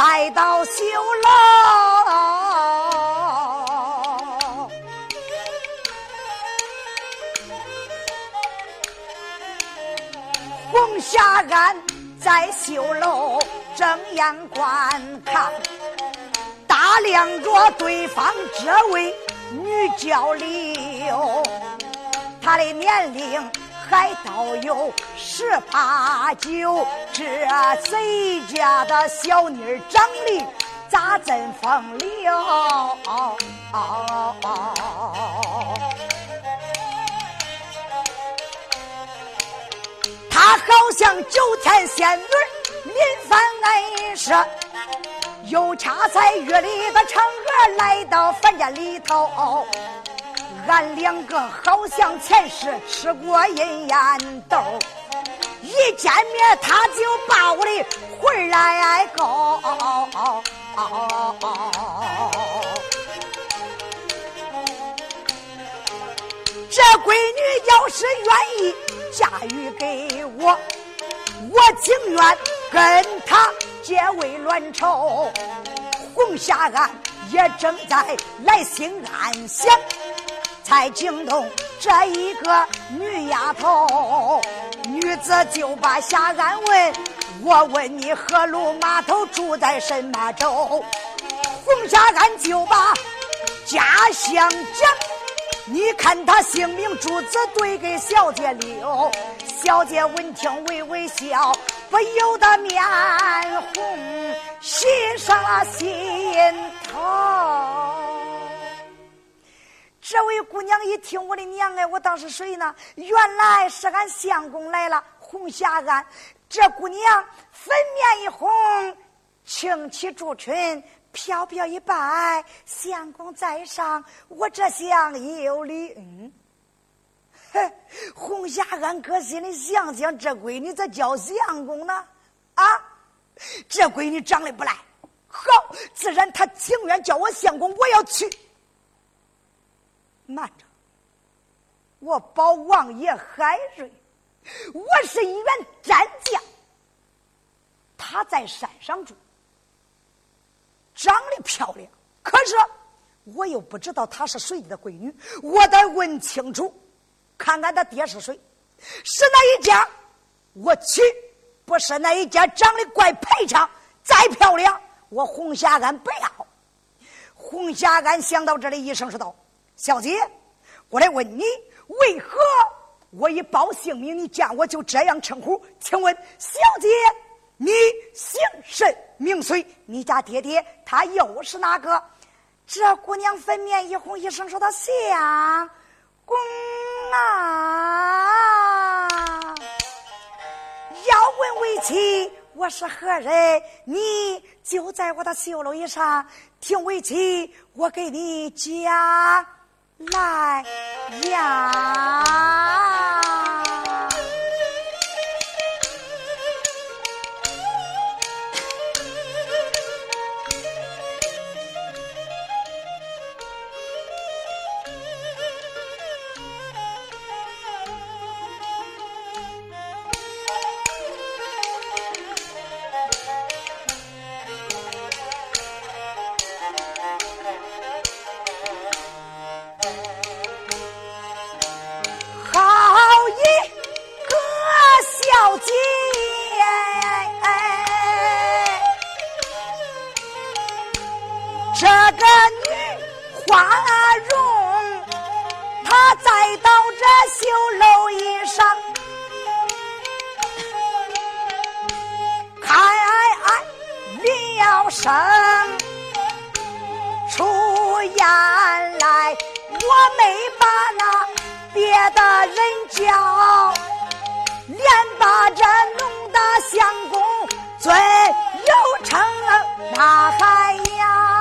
岸，再到绣楼。红霞庵在绣楼。正眼观看，打量着对方这位女娇柳，她的年龄还倒有十八九，这谁家的小妮儿长得咋真风流？她好像九天仙女。临凡恩是又恰在月里的嫦娥来到凡间里头，俺两个好像前世吃过阴烟豆，一见面他就把我的魂来勾。这闺女要是愿意嫁与给我，我情愿。跟他结为鸾仇，红霞岸也正在来心暗想，才惊动这一个女丫头。女子就把下岸问：“我问你何路码头住在什么州？”红霞安就把家乡讲，你看他姓名住址对给小姐留，小姐闻听微微笑。不由得面红，心上心姑娘一听我的娘哎，我当是谁呢？原来是俺相公来了。红霞庵，这姑娘粉面一红，擎起朱裙，飘飘一拜，相公在上，我这厢有礼。嗯。嘿，红霞俺哥心里想想，这闺女咋叫相公呢？啊，这闺女长得不赖，好，自然她情愿叫我相公，我要去。慢着，我保王爷海瑞，我是一员战将，他在山上住，长得漂亮，可是我又不知道她是谁的闺女，我得问清楚。看看他爹是谁，是哪一家，我去；不是哪一家，长得怪排场，再漂亮，我红霞安不要。红霞安想到这里，一声说道：“小姐，我来问你，为何我一报姓名，你见我就这样称呼？请问小姐，你姓甚名谁？你家爹爹他又是哪个？”这姑娘粉面一红，一声说道：“相。”公啊，要问为妻，我是何人？你就在我的绣楼一上听为妻，我给你讲来呀。我没把那别的人叫连把这弄大相公尊又成了大海呀。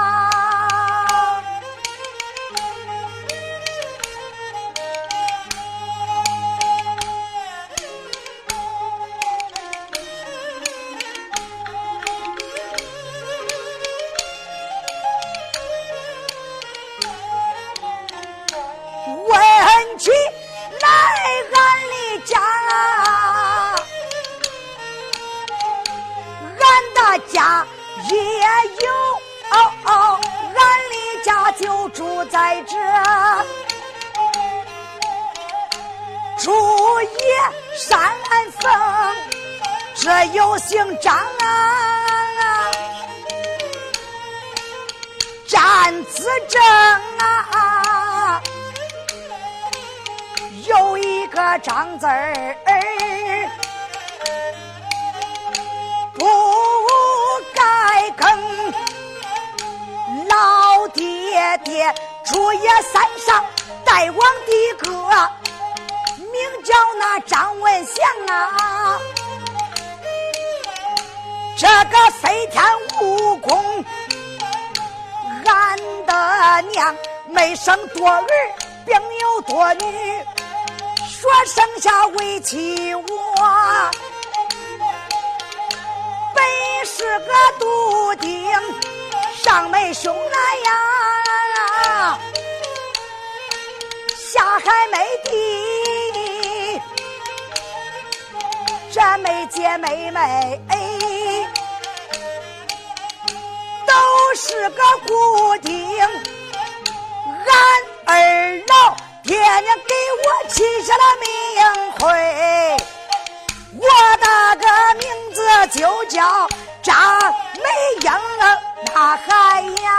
家也有，俺的家就住在这竹叶山峰，这有姓张啊，张子正啊，有一个张字儿。跟老爹爹竹叶山上大王的哥，名叫那张文祥啊。这个飞天蜈蚣，俺的娘没生多儿，并有多女，说生下为妻我。是个杜丁，上没兄来呀，下还没弟，这没姐妹妹，都是个孤丁。俺二老爹娘给我起下了名讳，我的个名字就叫。张美英那海呀，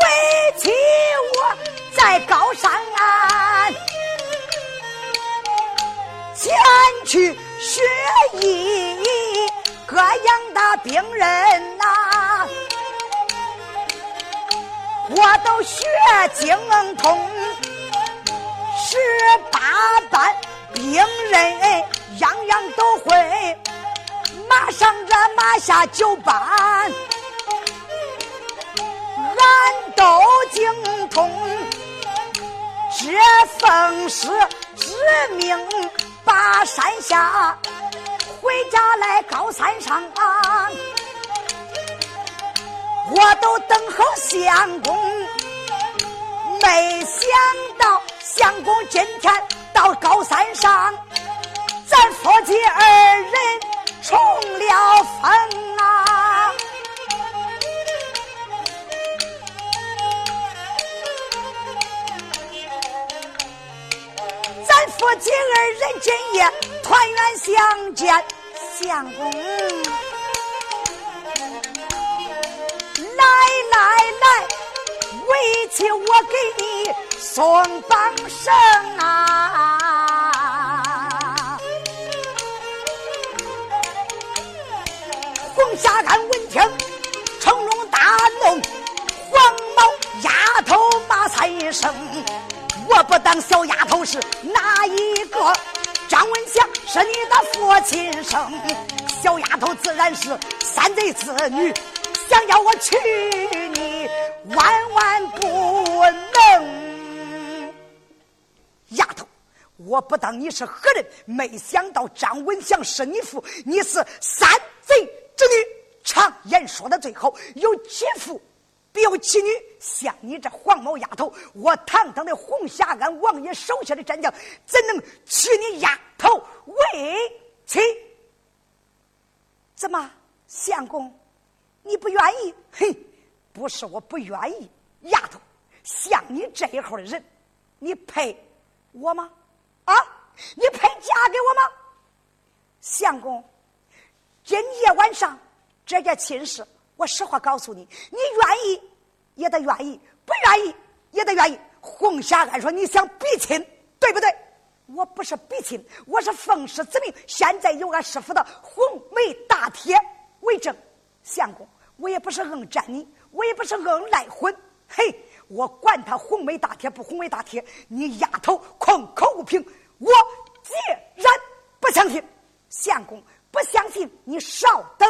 为妻我在高山前去学艺。各样的病人呐，我都学精通，十八般病人样样都会，马上这马下九班，俺都精通。这奉师之命，把山下。回家来高山上啊，我都等候相公，没想到相公今天到高山上，咱夫妻二人冲了风啊！咱夫妻人今夜。团圆相见，相公，来来来，为妻我给你送绑绳啊！红霞干闻听，成龙大怒，黄毛丫头骂三声，我不当小丫头是哪一个？张文祥是你的父亲生，小丫头自然是三贼之女，想要我娶你，万万不能。丫头，我不当你是何人，没想到张文祥是你父，你是三贼之女。常言说的最好，有其父。必有其女，像你这黄毛丫头，我堂堂的红霞庵王爷手下的战将，怎能娶你丫头为妻？怎么，相公，你不愿意？嘿，不是我不愿意，丫头，像你这一号的人，你配我吗？啊，你配嫁给我吗？相公，今夜晚上这件亲事。我实话告诉你，你愿意也得愿意，不愿意也得愿意。红霞安说：“你想比亲，对不对？”我不是比亲，我是奉师子命。现在有俺师傅的红梅大帖为证，相公，我也不是硬占你，我也不是硬赖婚。嘿，我管他红梅大帖不红梅大帖，你丫头空口无凭，我既然不相信，相公不相信，你稍等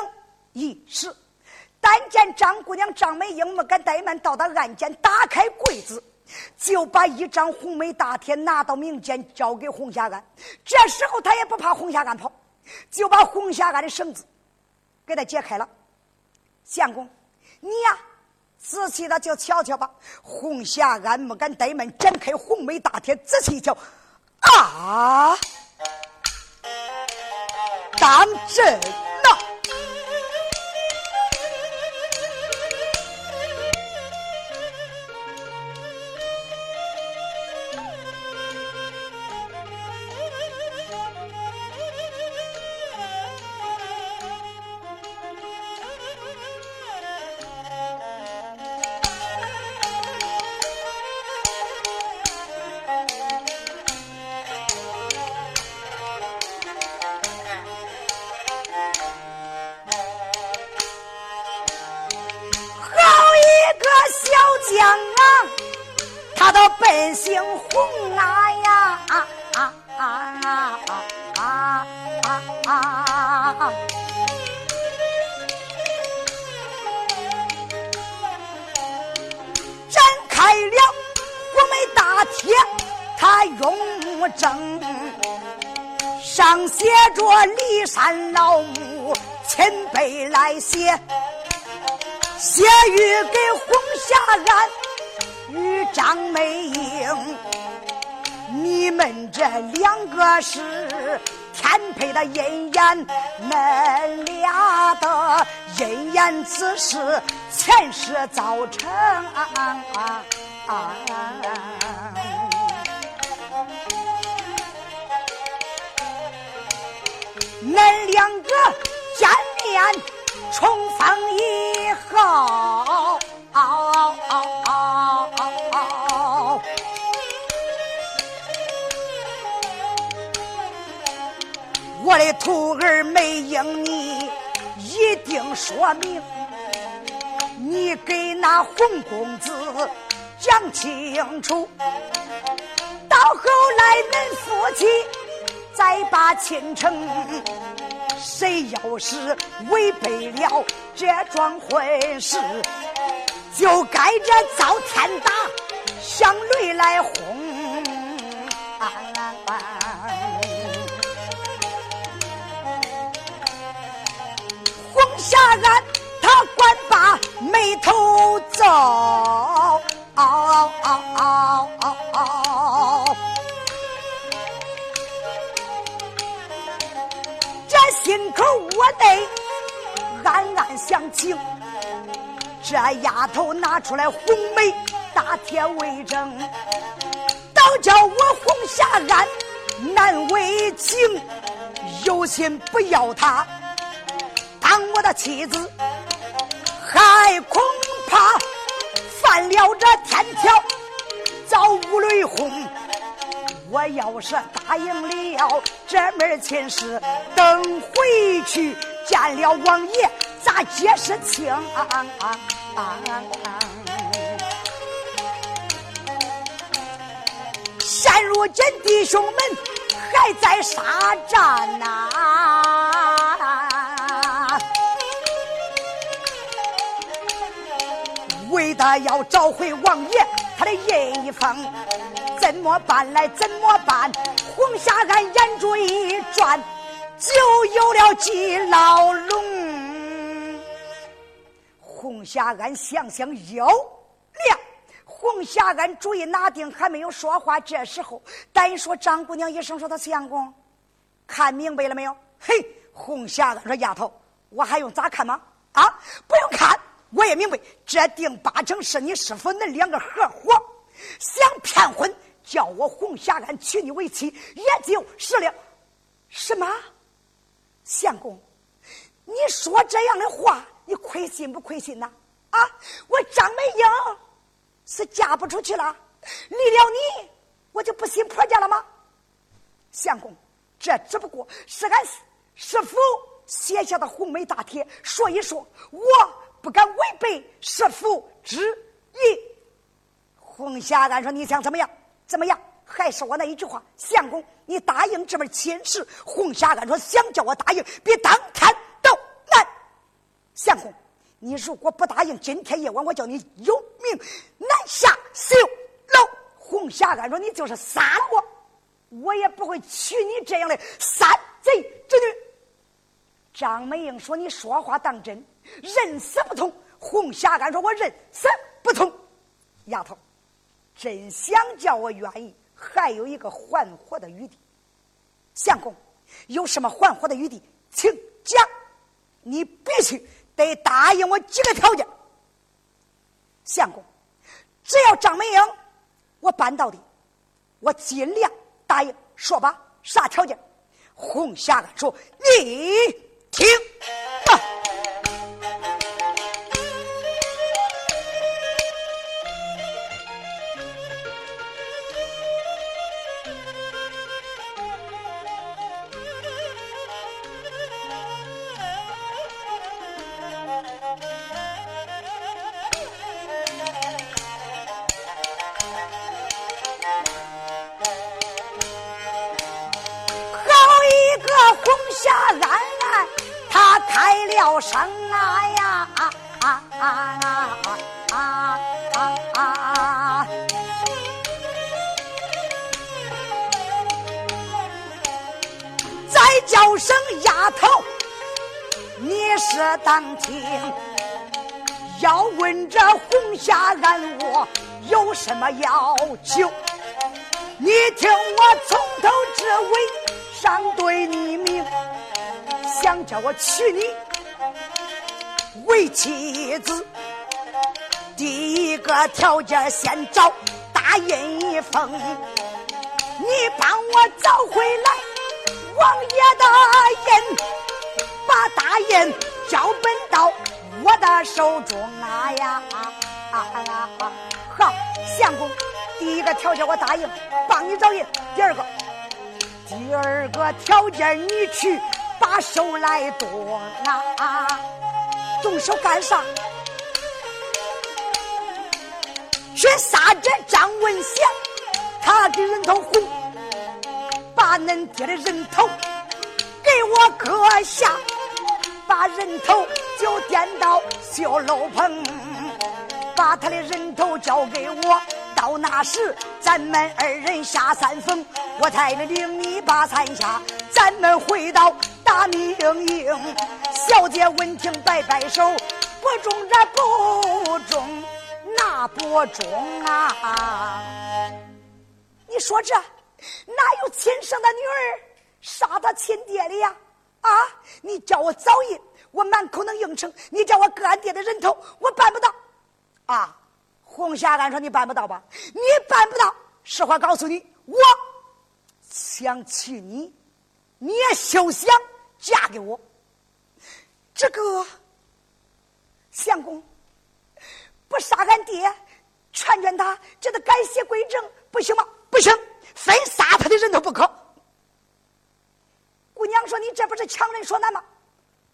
一时。但见张姑娘张美英没敢怠慢，到达案间，打开柜子，就把一张红梅大帖拿到民间，交给红霞庵。这时候他也不怕红霞庵跑，就把红霞庵的绳子给他解开了。相公，你呀，仔细的就瞧瞧吧。红霞安没敢怠慢，展开红梅大帖，仔细一瞧，啊，当真笔来写，写予给红霞安与张美英，你们这两个是天配的姻缘，恁俩的姻缘此事前世造成。恁两个见面重逢以后，我的徒儿梅英，你一定说明，你给那洪公子讲清楚，到后来恁夫妻。再把亲成，谁要是违背了这桩婚事，就该这遭天打，响雷来轰。红霞安，他管把眉头皱。内暗暗想情，这丫头拿出来红梅打铁为证，倒叫我红霞安难为情，有心不要她当我的妻子，还恐怕犯了这天条，遭五雷轰。我要是答应了这门亲事，等回去见了王爷，咋解释清？现如今弟兄们还在沙战呐，为的要找回王爷他的印封。怎么办来？怎么办？红霞安眼珠一转，就有了进牢笼。红霞安想想有亮，红霞安主意拿定，还没有说话。这时候，单说张姑娘一声说：“她相公，看明白了没有？”嘿，红霞安说：“丫头，我还用咋看吗？啊，不用看，我也明白，这定八成是你师傅恁两个合伙想骗婚。”叫我红霞安娶你为妻，也就是了。什么？相公，你说这样的话，你亏心不亏心呐？啊，我张美英是嫁不出去了，离了你，我就不信婆家了吗？相公，这只不过是俺师傅写下的红梅大帖，所以说我不敢违背师傅之意。红霞安说：“你想怎么样？”怎么样？还是我那一句话，相公，你答应这门亲事。红霞安说：“想叫我答应，比当天都难。”相公，你如果不答应，今天夜晚我叫你有命难下囚楼。红霞安说：“你就是杀了我，我也不会娶你这样的三贼之女。”张美英说：“你说话当真，人死不通，红霞干说：“我认死不从。”丫头，真想叫我愿意，还有一个还活的余地。相公，有什么还活的余地，请讲。你必须得答应我几个条件。相公，只要张美英我办到的，我尽量答应。说吧，啥条件？红霞说：“你听。”声啊呀啊啊啊啊啊啊啊啊！再叫声丫头，你是当听。要问这红霞安我有什么要求？你听我从头至尾上对你明，想叫我娶你。为妻子，第一个条件先找大印一封，你帮我找回来王爷的印，把大印交本到我的手中啊呀！好，相公，第一个条件我答应，帮你找印。第二个，第二个条件你去把手来夺啊！动手干啥？去杀这张文祥，他的人头红，把恁爹的人头给我割下，把人头就颠到小楼棚，把他的人头交给我。到那时，咱们二人下山峰，我才领你把山下，咱们回到大明营。小姐闻听摆摆手，不中这不中那不中啊！你说这哪有亲生的女儿杀他亲爹的呀？啊！你叫我早印，我满口能应承；你叫我割俺爹的人头，我办不到。啊！红霞，俺说你办不到吧？你办不到。实话告诉你，我想娶你，你也休想嫁给我。这个相公不杀俺爹，劝劝他，这得改邪归正，不行吗？不行，非杀他的人都不可。姑娘说：“你这不是强人所难吗？”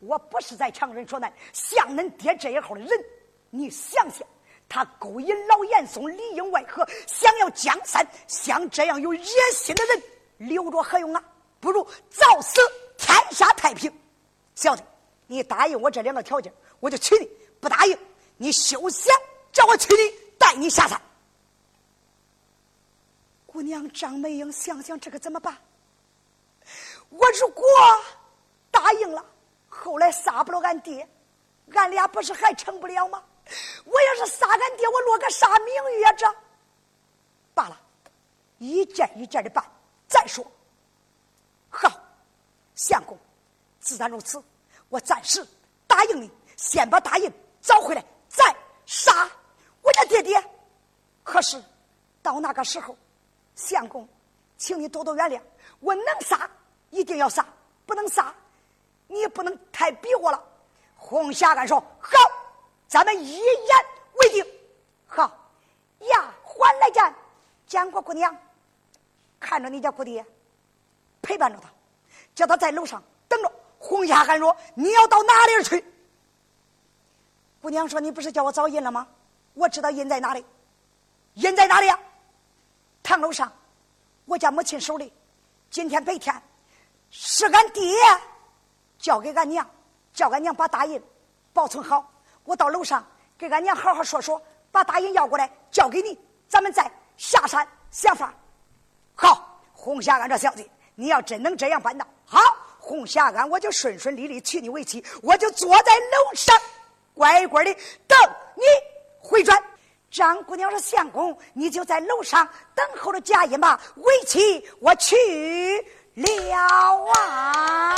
我不是在强人所难，像恁爹这一号的人，你想想，他勾引老严嵩里应外合，想要江山，像这样有野心的人留着何用啊？不如早死，天下太平。小子。你答应我这两个条件，我就娶你；不答应，你休想叫我娶你，带你下山。姑娘张美英，想想这个怎么办？我如果答应了，后来杀不了俺爹，俺俩不是还成不了吗？我要是杀俺爹，我落个啥名誉啊？这罢了，一件一件的办。再说，好，相公，自然如此。我暂时答应你，先把大印找回来，再杀我家爹爹。可是到那个时候，相公，请你多多原谅。我能杀，一定要杀；不能杀，你也不能太逼我了。红霞干说：“好，咱们一言为定。”好，呀，还来见见过姑娘，看着你家姑爹，陪伴着他，叫他在楼上等着。红霞喊说：“你要到哪里去？”姑娘说：“你不是叫我找印了吗？我知道印在哪里，印在哪里呀？堂楼上，我家母亲手里。今天白天是俺爹交给俺娘，叫俺娘把大印保存好。我到楼上给俺娘好好说说，把大印要过来交给你，咱们再下山想法。好，红霞，俺这小子，你要真能这样办到，”红霞俺，我就顺顺利利娶你为妻，我就坐在楼上乖乖的等你回转。张姑娘说：“相公，你就在楼上等候着嫁人吧，为妻我去了啊。”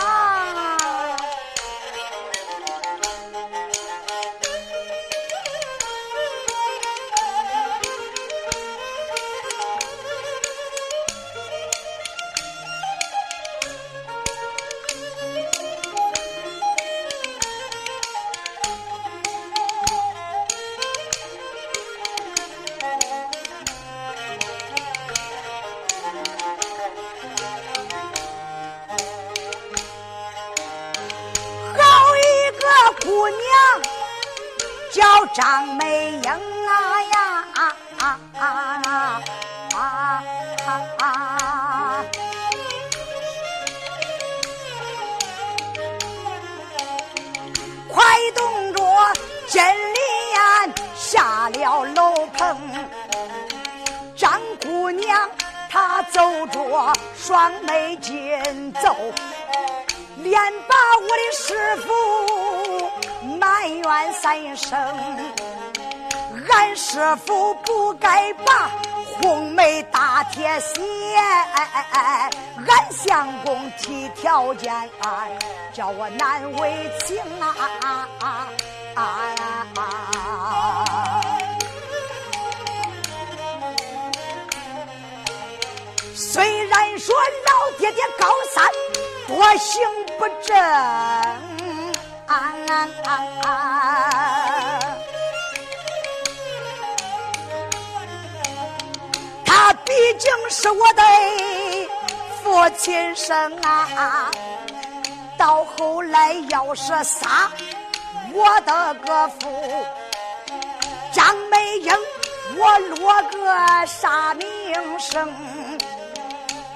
叫张美英啊呀啊啊啊啊啊！快动着真里眼下了楼棚，张姑娘她走着双眉紧皱，连把我的师傅。埋怨三声，俺师傅不该把红梅大铁鞋，俺相公提条件，叫我难为情啊！虽然说老爹爹高三，多行不正。啊他毕竟是我的父亲生啊，到后来要是杀我的个父张美英，我落个啥名声？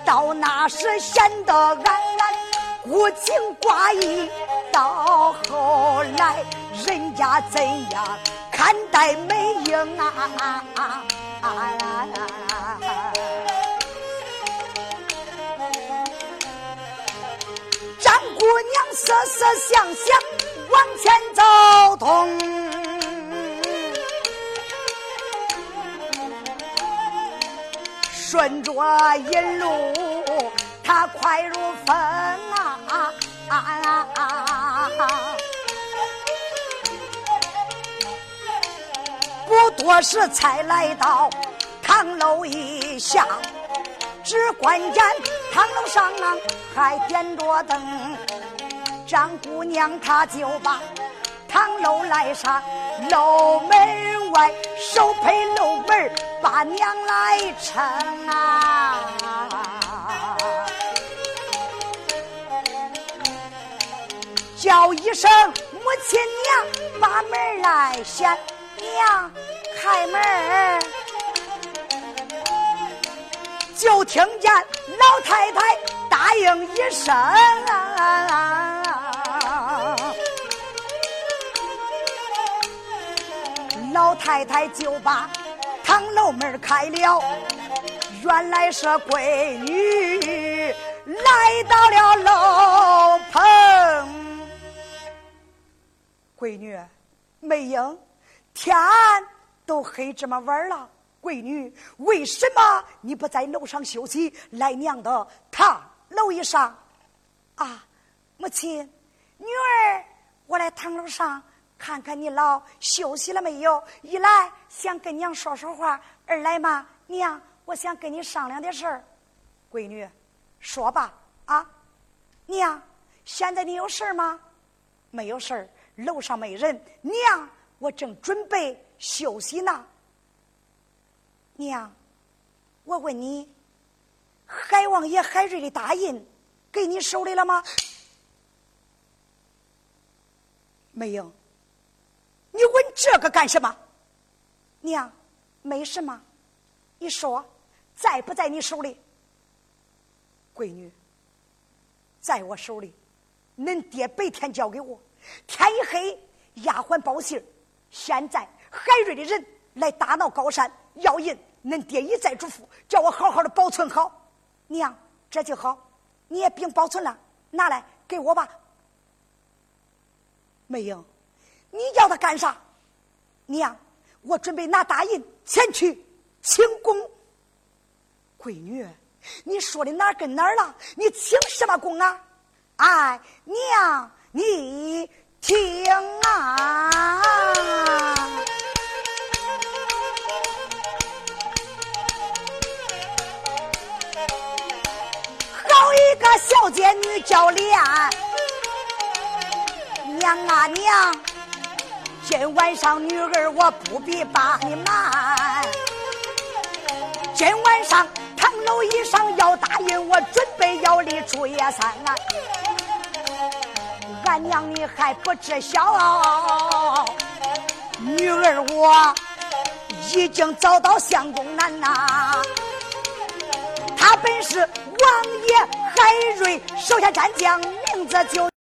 到那时显得俺俺孤情寡义。到后来，人家怎样看待美英啊？张姑娘思思想想往前走动，顺着一路，她快如风啊！不多时才来到唐楼一下，只关见唐楼上啊还点着灯。张姑娘她就把唐楼来上，楼门外手陪楼门把娘来称啊。叫一声母亲娘，把门来掀，娘开门就听见老太太答应一声，老太太就把堂楼门开了，原来是闺女来到了楼棚。闺女，美英，天都黑这么晚了，闺女，为什么你不在楼上休息，来娘的堂楼一上？啊，母亲，女儿，我来堂楼上看看你老休息了没有？一来想跟娘说说话，二来嘛，娘，我想跟你商量点事儿。闺女，说吧，啊，娘，现在你有事儿吗？没有事儿。楼上没人，娘，我正准备休息呢。娘，我问你，海王爷海瑞的大印给你手里了吗？没有。你问这个干什么？娘，没什么。你说，在不在你手里？闺女，在我手里。恁爹白天交给我。天一黑，丫鬟报信现在海瑞的人来大闹高山要银，恁爹一再嘱咐，叫我好好的保存好。娘，这就好，你也别保存了，拿来给我吧。梅英，你要他干啥？娘，我准备拿大银前去请功。闺女，你说的哪儿跟哪儿了？你请什么功啊？哎，娘，你听啊！好一个小姐女教练，娘啊娘！今晚上女儿我不必把你瞒，今晚上堂楼以上要答应我，准备要立初夜三啊！俺娘你还不知晓，女儿我已经找到相公难呐，他本是王爷海瑞手下战将，名字就。